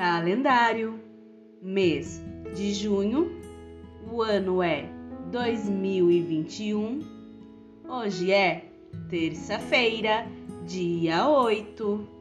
Calendário, mês de junho, o ano é 2021. Hoje é terça-feira, dia 8.